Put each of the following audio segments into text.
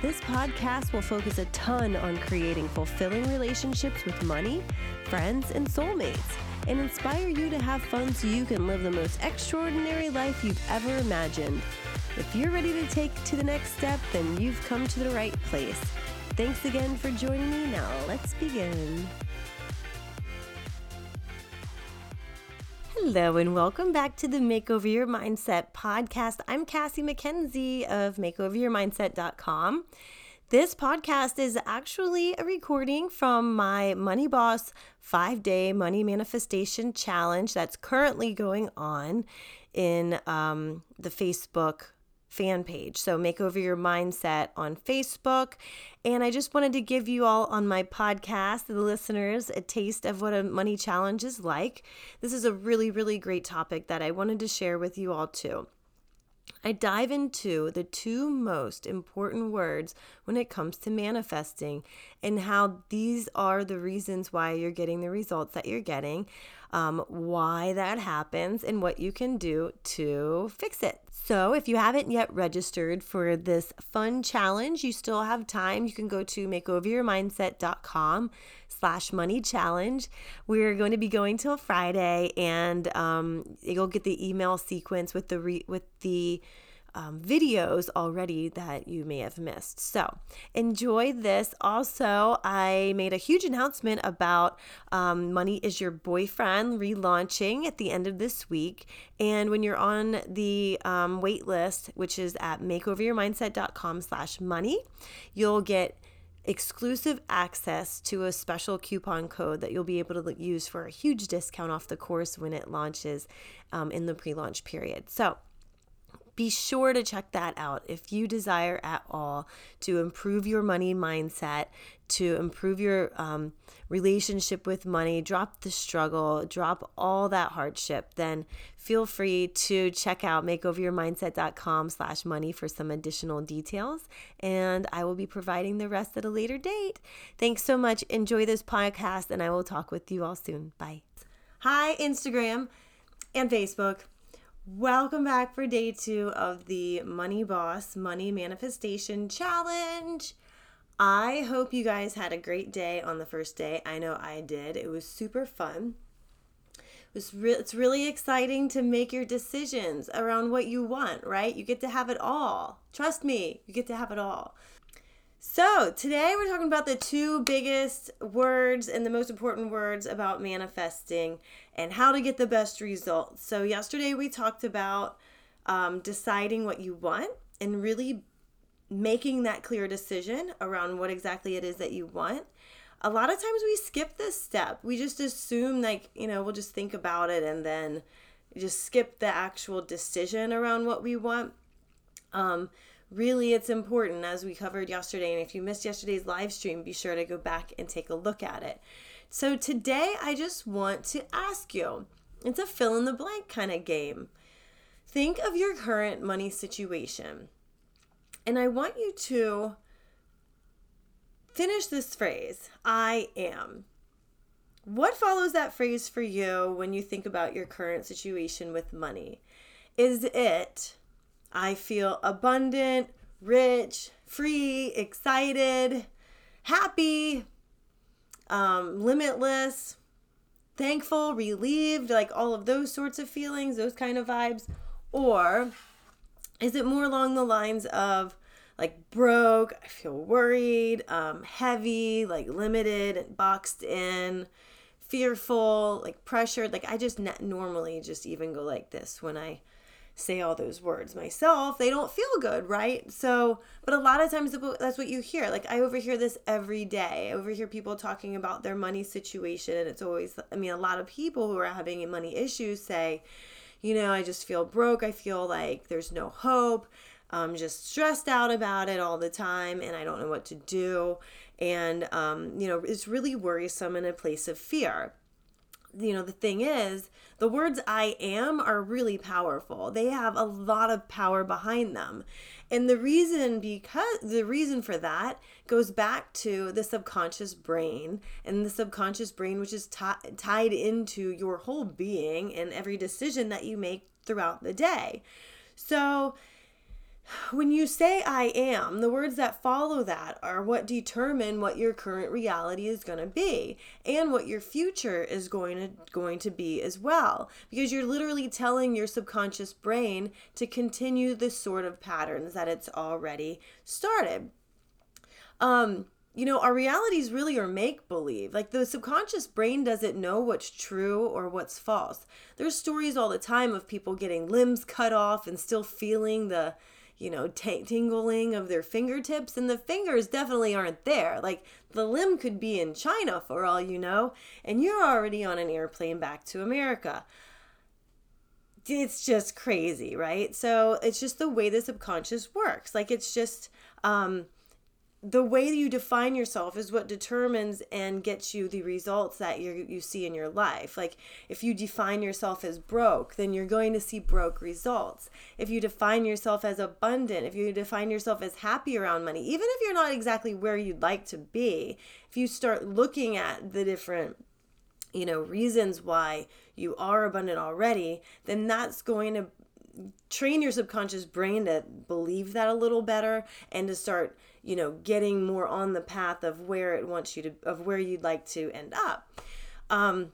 This podcast will focus a ton on creating fulfilling relationships with money, friends, and soulmates and inspire you to have fun so you can live the most extraordinary life you've ever imagined. If you're ready to take to the next step, then you've come to the right place. Thanks again for joining me. Now, let's begin. Hello, and welcome back to the Makeover Your Mindset podcast. I'm Cassie McKenzie of MakeOverYourMindset.com. This podcast is actually a recording from my Money Boss five day money manifestation challenge that's currently going on in um, the Facebook fan page. So, make over your mindset on Facebook. And I just wanted to give you all on my podcast, the listeners, a taste of what a money challenge is like. This is a really, really great topic that I wanted to share with you all too. I dive into the two most important words when it comes to manifesting and how these are the reasons why you're getting the results that you're getting, um, why that happens, and what you can do to fix it. So, if you haven't yet registered for this fun challenge, you still have time. You can go to makeoveryourmindset.com slash money challenge. We're going to be going till Friday, and um, you'll get the email sequence with the re- with the um, videos already that you may have missed. So enjoy this. Also, I made a huge announcement about um, Money is Your Boyfriend relaunching at the end of this week. And when you're on the um, wait list, which is at makeoveryourmindset.com slash money, you'll get exclusive access to a special coupon code that you'll be able to use for a huge discount off the course when it launches um, in the pre launch period. So, be sure to check that out if you desire at all to improve your money mindset, to improve your um, relationship with money, drop the struggle, drop all that hardship, then feel free to check out makeoveryourmindset.com slash money for some additional details. And I will be providing the rest at a later date. Thanks so much. Enjoy this podcast, and I will talk with you all soon. Bye. Hi, Instagram and Facebook. Welcome back for day two of the Money Boss Money Manifestation Challenge. I hope you guys had a great day on the first day. I know I did. It was super fun. It was re- it's really exciting to make your decisions around what you want, right? You get to have it all. Trust me, you get to have it all. So, today we're talking about the two biggest words and the most important words about manifesting and how to get the best results. So, yesterday we talked about um, deciding what you want and really making that clear decision around what exactly it is that you want. A lot of times we skip this step. We just assume, like, you know, we'll just think about it and then just skip the actual decision around what we want. Um, really it's important as we covered yesterday and if you missed yesterday's live stream be sure to go back and take a look at it. So today i just want to ask you it's a fill in the blank kind of game. Think of your current money situation and i want you to finish this phrase i am. What follows that phrase for you when you think about your current situation with money? Is it I feel abundant, rich, free, excited, happy, um, limitless, thankful, relieved, like all of those sorts of feelings, those kind of vibes? Or is it more along the lines of like broke, I feel worried, um, heavy, like limited, and boxed in, fearful, like pressured? Like I just normally just even go like this when I say all those words myself, they don't feel good, right? So, but a lot of times that's what you hear. Like I overhear this every day. I overhear people talking about their money situation and it's always I mean a lot of people who are having money issues say, you know, I just feel broke. I feel like there's no hope. I'm just stressed out about it all the time and I don't know what to do. And um, you know, it's really worrisome in a place of fear. You know, the thing is, the words I am are really powerful. They have a lot of power behind them. And the reason because the reason for that goes back to the subconscious brain and the subconscious brain which is t- tied into your whole being and every decision that you make throughout the day. So when you say I am, the words that follow that are what determine what your current reality is going to be and what your future is going to going to be as well because you're literally telling your subconscious brain to continue the sort of patterns that it's already started. Um you know, our realities really are make believe. Like the subconscious brain doesn't know what's true or what's false. There's stories all the time of people getting limbs cut off and still feeling the you know, t- tingling of their fingertips, and the fingers definitely aren't there. Like the limb could be in China for all you know, and you're already on an airplane back to America. It's just crazy, right? So it's just the way the subconscious works. Like it's just, um, the way you define yourself is what determines and gets you the results that you you see in your life. Like if you define yourself as broke, then you're going to see broke results. If you define yourself as abundant, if you define yourself as happy around money, even if you're not exactly where you'd like to be, if you start looking at the different you know reasons why you are abundant already, then that's going to train your subconscious brain to believe that a little better and to start you know getting more on the path of where it wants you to of where you'd like to end up. Um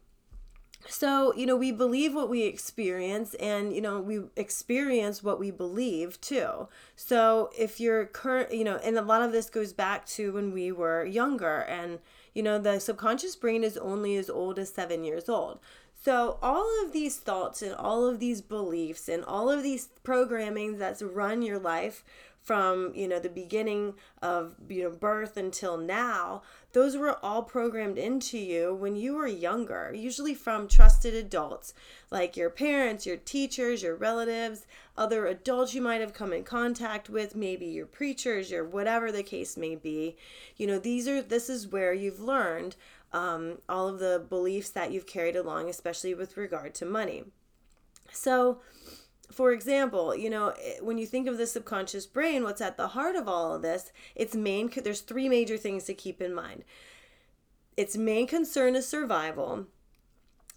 so you know we believe what we experience and you know we experience what we believe too. So if you're current you know and a lot of this goes back to when we were younger and you know the subconscious brain is only as old as seven years old so, all of these thoughts and all of these beliefs and all of these programming that's run your life from, you know, the beginning of, you know, birth until now, those were all programmed into you when you were younger, usually from trusted adults like your parents, your teachers, your relatives, other adults you might have come in contact with, maybe your preachers, your whatever the case may be. You know, these are this is where you've learned um, all of the beliefs that you've carried along, especially with regard to money. So, for example, you know, eh, when you think of the subconscious brain, what's at the heart of all of this, its main there's three major things to keep in mind. Its main concern is survival,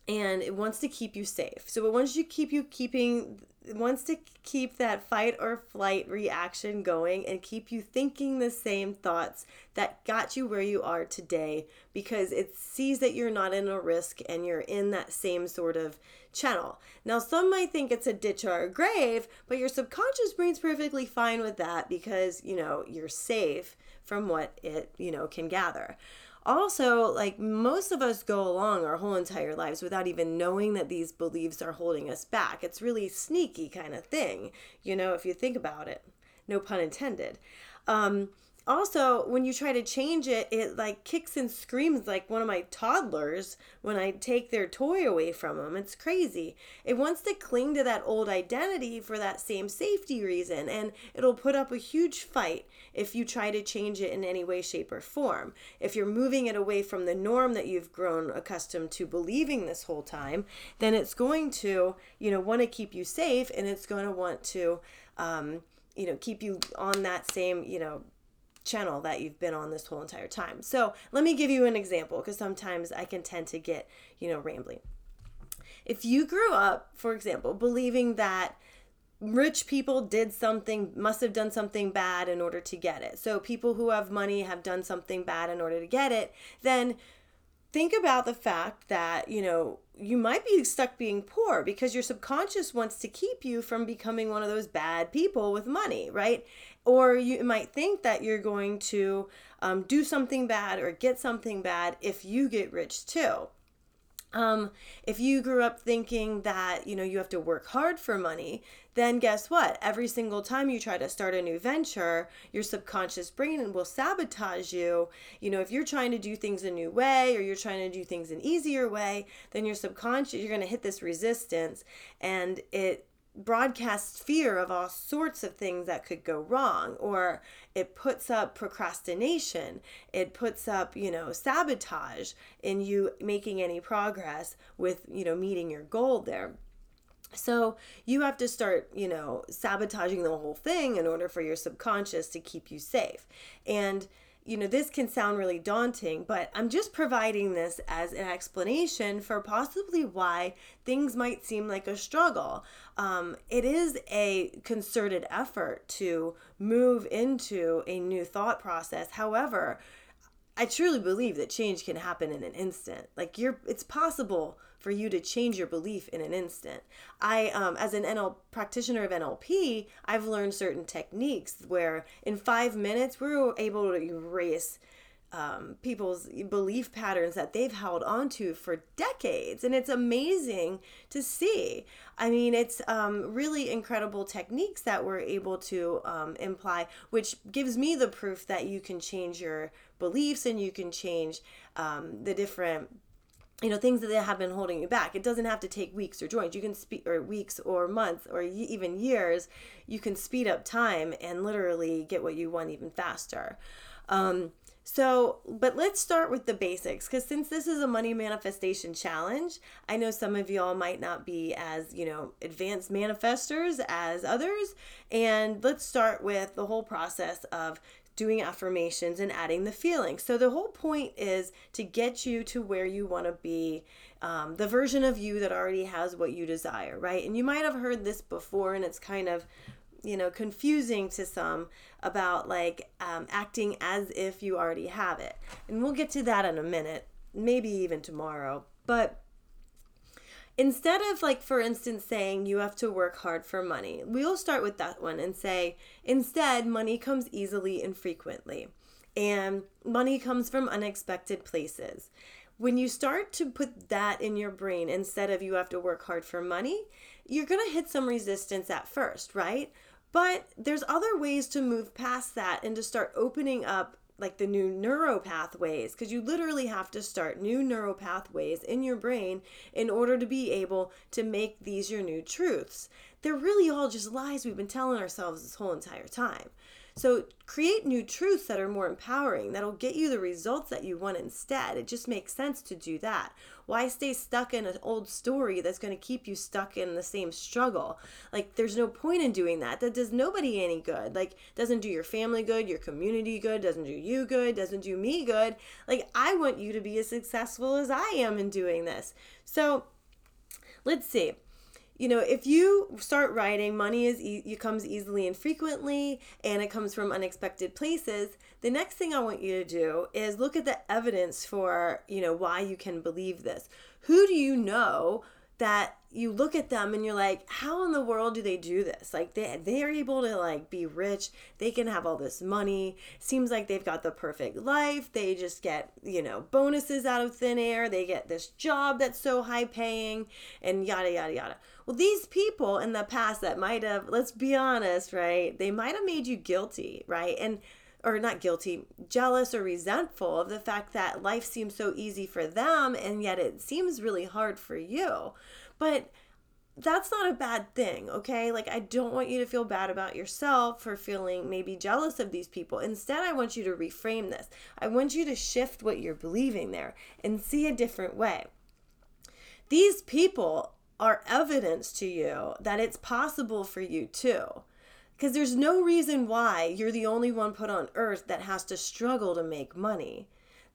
and it wants to keep you safe. So it wants to keep you keeping wants to keep that fight or flight reaction going and keep you thinking the same thoughts that got you where you are today because it sees that you're not in a risk and you're in that same sort of channel. Now, some might think it's a ditch or a grave, but your subconscious brain's perfectly fine with that because, you know, you're safe from what it, you know, can gather also like most of us go along our whole entire lives without even knowing that these beliefs are holding us back. It's really sneaky kind of thing you know if you think about it. No pun intended. Um, also when you try to change it it like kicks and screams like one of my toddlers when i take their toy away from them it's crazy. It wants to cling to that old identity for that same safety reason and it'll put up a huge fight if you try to change it in any way shape or form. If you're moving it away from the norm that you've grown accustomed to believing this whole time then it's going to you know want to keep you safe and it's going to want to um, you know keep you on that same you know channel that you've been on this whole entire time. So let me give you an example because sometimes I can tend to get, you know, rambling. If you grew up, for example, believing that rich people did something, must have done something bad in order to get it. So people who have money have done something bad in order to get it, then think about the fact that, you know, you might be stuck being poor because your subconscious wants to keep you from becoming one of those bad people with money, right? Or you might think that you're going to um, do something bad or get something bad if you get rich too. Um, if you grew up thinking that you know you have to work hard for money, then guess what? Every single time you try to start a new venture, your subconscious brain will sabotage you. You know, if you're trying to do things a new way or you're trying to do things an easier way, then your subconscious you're going to hit this resistance and it broadcasts fear of all sorts of things that could go wrong or it puts up procrastination it puts up you know sabotage in you making any progress with you know meeting your goal there so you have to start, you know, sabotaging the whole thing in order for your subconscious to keep you safe. And you know, this can sound really daunting, but I'm just providing this as an explanation for possibly why things might seem like a struggle. Um, it is a concerted effort to move into a new thought process. However, I truly believe that change can happen in an instant. Like you're, it's possible for you to change your belief in an instant. I, um, as an NL practitioner of NLP, I've learned certain techniques where in five minutes we're able to erase um, people's belief patterns that they've held onto for decades. And it's amazing to see. I mean, it's um, really incredible techniques that we're able to um, imply, which gives me the proof that you can change your beliefs and you can change um, the different you know things that have been holding you back. It doesn't have to take weeks or joints. You can speed or weeks or months or even years. You can speed up time and literally get what you want even faster. Um, so but let's start with the basics because since this is a money manifestation challenge i know some of y'all might not be as you know advanced manifestors as others. And let's start with the whole process of doing affirmations and adding the feeling. So the whole point is to get you to where you want to be, um, the version of you that already has what you desire, right? And you might have heard this before, and it's kind of you know confusing to some about like um, acting as if you already have it and we'll get to that in a minute maybe even tomorrow but instead of like for instance saying you have to work hard for money we'll start with that one and say instead money comes easily and frequently and money comes from unexpected places. When you start to put that in your brain instead of you have to work hard for money you're going to hit some resistance at first right? But there's other ways to move past that and to start opening up like the new neuro pathways because you literally have to start new neuro pathways in your brain in order to be able to make these your new truths. They're really all just lies we've been telling ourselves this whole entire time. So create new truths that are more empowering, that'll get you the results that you want instead. It just makes sense to do that. Why stay stuck in an old story that's going to keep you stuck in the same struggle? Like there's no point in doing that. That does nobody any good. Like doesn't do your family good, your community good, doesn't do you good, doesn't do me good. Like I want you to be as successful as I am in doing this. So let's see you know, if you start writing, money is e- comes easily and frequently, and it comes from unexpected places. The next thing I want you to do is look at the evidence for you know why you can believe this. Who do you know that you look at them and you're like how in the world do they do this? Like they they're able to like be rich. They can have all this money. Seems like they've got the perfect life. They just get you know bonuses out of thin air. They get this job that's so high paying and yada yada yada. Well these people in the past that might have let's be honest right? They might have made you guilty right? And or not guilty, jealous or resentful of the fact that life seems so easy for them and yet it seems really hard for you. But that's not a bad thing, okay? Like, I don't want you to feel bad about yourself for feeling maybe jealous of these people. Instead, I want you to reframe this. I want you to shift what you're believing there and see a different way. These people are evidence to you that it's possible for you too. Because there's no reason why you're the only one put on earth that has to struggle to make money.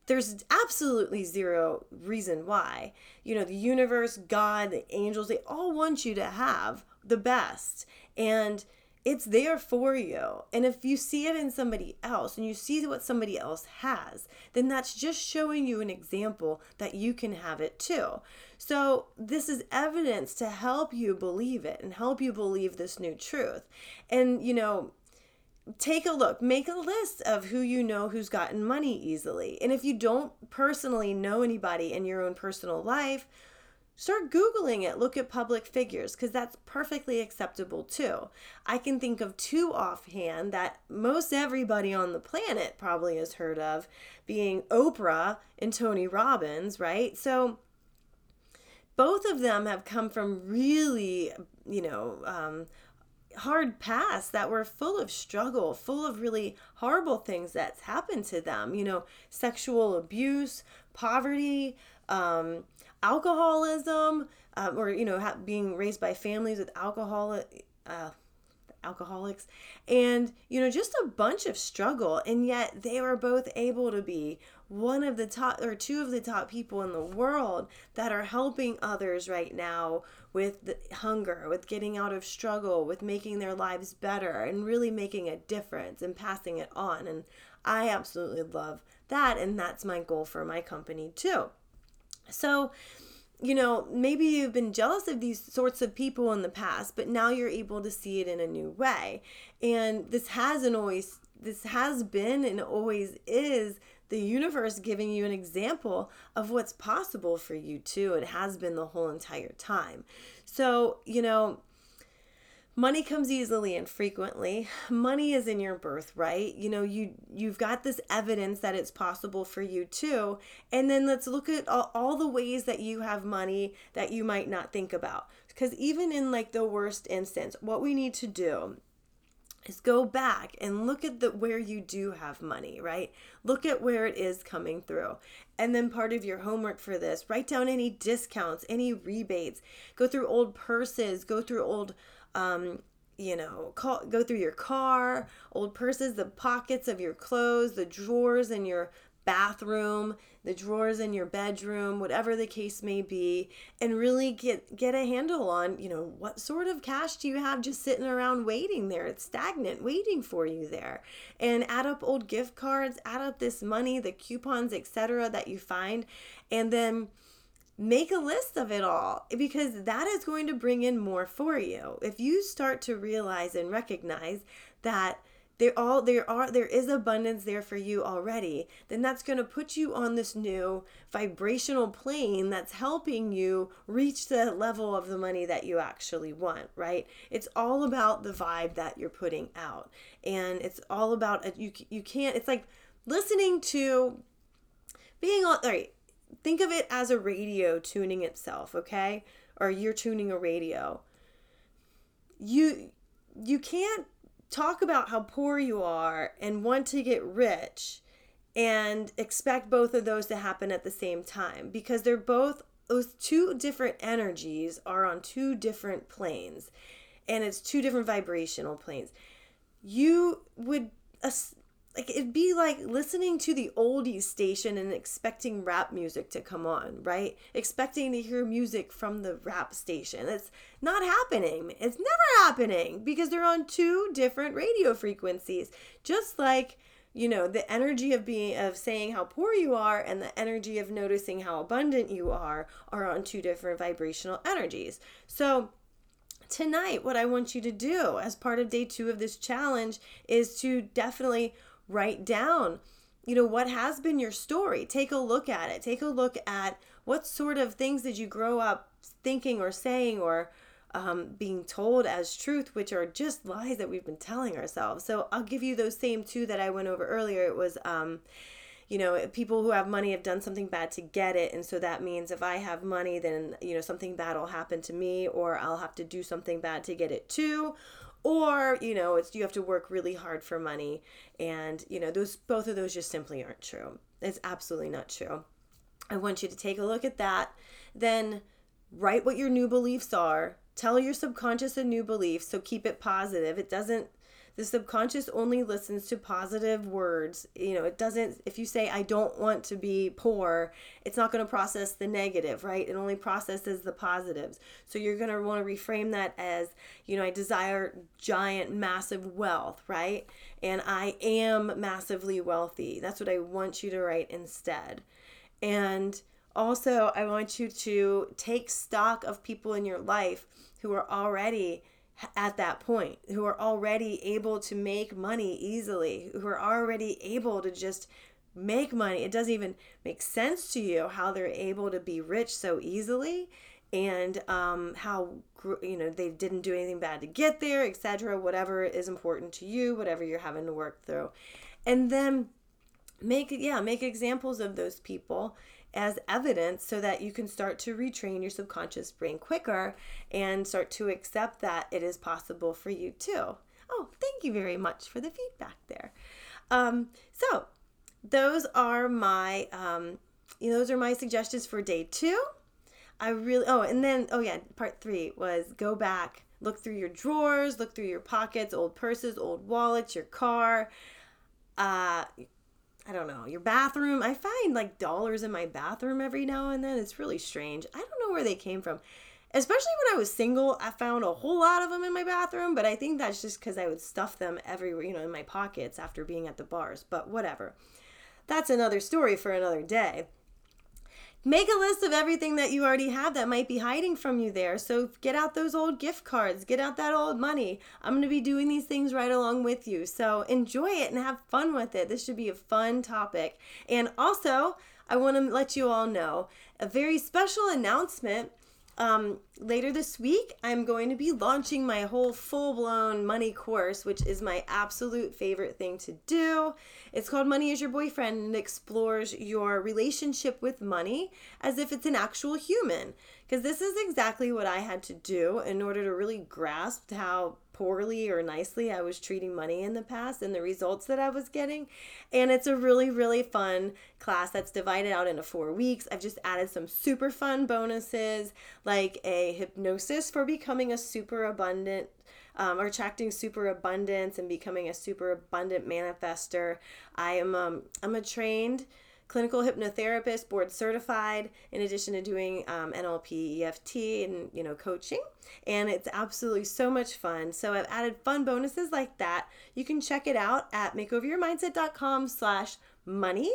There's absolutely zero reason why. You know, the universe, God, the angels, they all want you to have the best. And it's there for you. And if you see it in somebody else and you see what somebody else has, then that's just showing you an example that you can have it too. So, this is evidence to help you believe it and help you believe this new truth. And, you know, take a look, make a list of who you know who's gotten money easily. And if you don't personally know anybody in your own personal life, start Googling it. Look at public figures because that's perfectly acceptable too. I can think of two offhand that most everybody on the planet probably has heard of being Oprah and Tony Robbins, right? So, both of them have come from really, you know, um, hard pasts that were full of struggle, full of really horrible things that's happened to them. You know, sexual abuse, poverty, um, alcoholism, um, or you know, ha- being raised by families with alcohol. Uh, alcoholics and you know just a bunch of struggle and yet they were both able to be one of the top or two of the top people in the world that are helping others right now with hunger, with getting out of struggle, with making their lives better and really making a difference and passing it on. And I absolutely love that. And that's my goal for my company too. So, you know, maybe you've been jealous of these sorts of people in the past, but now you're able to see it in a new way. And this hasn't always, this has been and always is the universe giving you an example of what's possible for you too. It has been the whole entire time. So, you know, money comes easily and frequently. Money is in your birthright. You know you you've got this evidence that it's possible for you too. And then let's look at all, all the ways that you have money that you might not think about. Because even in like the worst instance what we need to do is go back and look at the where you do have money, right? Look at where it is coming through. And then part of your homework for this, write down any discounts, any rebates, go through old purses, go through old um you know, call, go through your car, old purses, the pockets of your clothes, the drawers in your bathroom, the drawers in your bedroom, whatever the case may be, and really get get a handle on, you know, what sort of cash do you have just sitting around waiting there? It's stagnant waiting for you there. And add up old gift cards, add up this money, the coupons, etc. that you find, and then make a list of it all because that is going to bring in more for you. If you start to realize and recognize that there all there are there is abundance there for you already then that's going to put you on this new vibrational plane that's helping you reach the level of the money that you actually want right it's all about the vibe that you're putting out and it's all about uh, you you can't it's like listening to being all right think of it as a radio tuning itself okay? Or you're tuning a radio. You you can't talk about how poor you are and want to get rich and expect both of those to happen at the same time because they're both those two different energies are on two different planes and it's two different vibrational planes. You would like it'd be like listening to the oldies station and expecting rap music to come on, right? Expecting to hear music from the rap station. It's not happening. It's never happening because they're on two different radio frequencies. Just like, you know, the energy of being of saying how poor you are and the energy of noticing how abundant you are are on two different vibrational energies. So, tonight what I want you to do as part of day 2 of this challenge is to definitely write down you know what has been your story. Take a look at it. Take a look at what sort of things did you grow up thinking or saying or um, being told as truth which are just lies that we've been telling ourselves. So i'll give you those same two that i went over earlier. It was um, you know people who have money have done something bad to get it. And so that means if i have money then you know something bad will happen to me or i'll have to do something bad to get it too or you know it's you have to work really hard for money. And you know those both of those just simply aren't true. It's absolutely not true. I want you to take a look at that. Then write what your new beliefs are. Tell your subconscious a new belief so keep it positive. It doesn't the subconscious only listens to positive words. You know it doesn't if you say i don't want to be poor it's not going to process the negative right? It only processes the positives. So you're going to want to reframe that as you know i desire giant massive wealth right? And i am massively wealthy. That's what i want you to write instead. And also i want you to take stock of people in your life who are already at that point who are already able to make money easily, who are already able to just make money. It doesn't even make sense to you how they're able to be rich so easily and um, how you know they didn't do anything bad to get there, etc. Whatever is important to you, whatever you're having to work through, and then make yeah make examples of those people as evidence so that you can start to retrain your subconscious brain quicker and start to accept that it is possible for you too. Oh, thank you very much for the feedback there. Um, so, those are my um, you know, those are my suggestions for day two. I really oh, and then oh yeah, part three was go back, look through your drawers, look through your pockets, old purses, old wallets, your car. Uh, I don't know, your bathroom. I find like dollars in my bathroom every now and then. It's really strange. I don't know where they came from. Especially when I was single, I found a whole lot of them in my bathroom, but I think that's just because I would stuff them everywhere, you know, in my pockets after being at the bars. But whatever. That's another story for another day. Make a list of everything that you already have that might be hiding from you there. So get out those old gift cards, get out that old money. I'm going to be doing these things right along with you. So enjoy it and have fun with it. This should be a fun topic. And also, I want to let you all know a very special announcement um, later this week, I'm going to be launching my whole full blown money course, which is my absolute favorite thing to do. It's called Money is Your Boyfriend and explores your relationship with money as if it's an actual human. Because this is exactly what I had to do in order to really grasp how poorly or nicely I was treating money in the past and the results that I was getting. And it's a really, really fun class that's divided out into four weeks. I've just added some super fun bonuses like a hypnosis for becoming a super abundant um, or attracting super abundance and becoming a super abundant manifester. I am um, I'm a trained clinical hypnotherapist, board certified, in addition to doing um, NLP, EFT, and you know coaching. And it's absolutely so much fun. So I've added fun bonuses like that. You can check it out at makeoveryourmindset.com/slash money.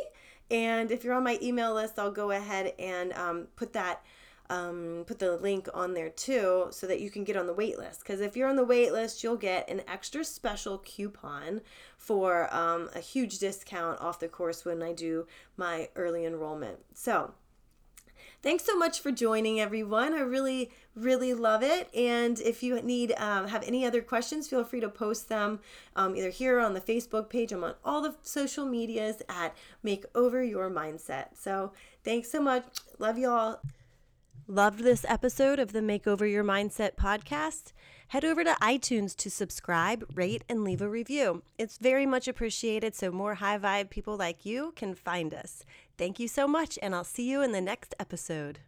And if you're on my email list, I'll go ahead and um, put that um, put the link on there too so that you can get on the wait list. Because if you're on the wait list, you'll get an extra special coupon for um, a huge discount off the course when I do my early enrollment. So, thanks so much for joining everyone. I really really love it. And if you need um, have any other questions feel free to post them um, either here on the facebook page i'm on all the social medias at make over your mindset. So thanks so much. Love you all Loved this episode of the Makeover Your Mindset podcast? Head over to iTunes to subscribe, rate, and leave a review. It's very much appreciated so more high vibe people like you can find us. Thank you so much, and I'll see you in the next episode.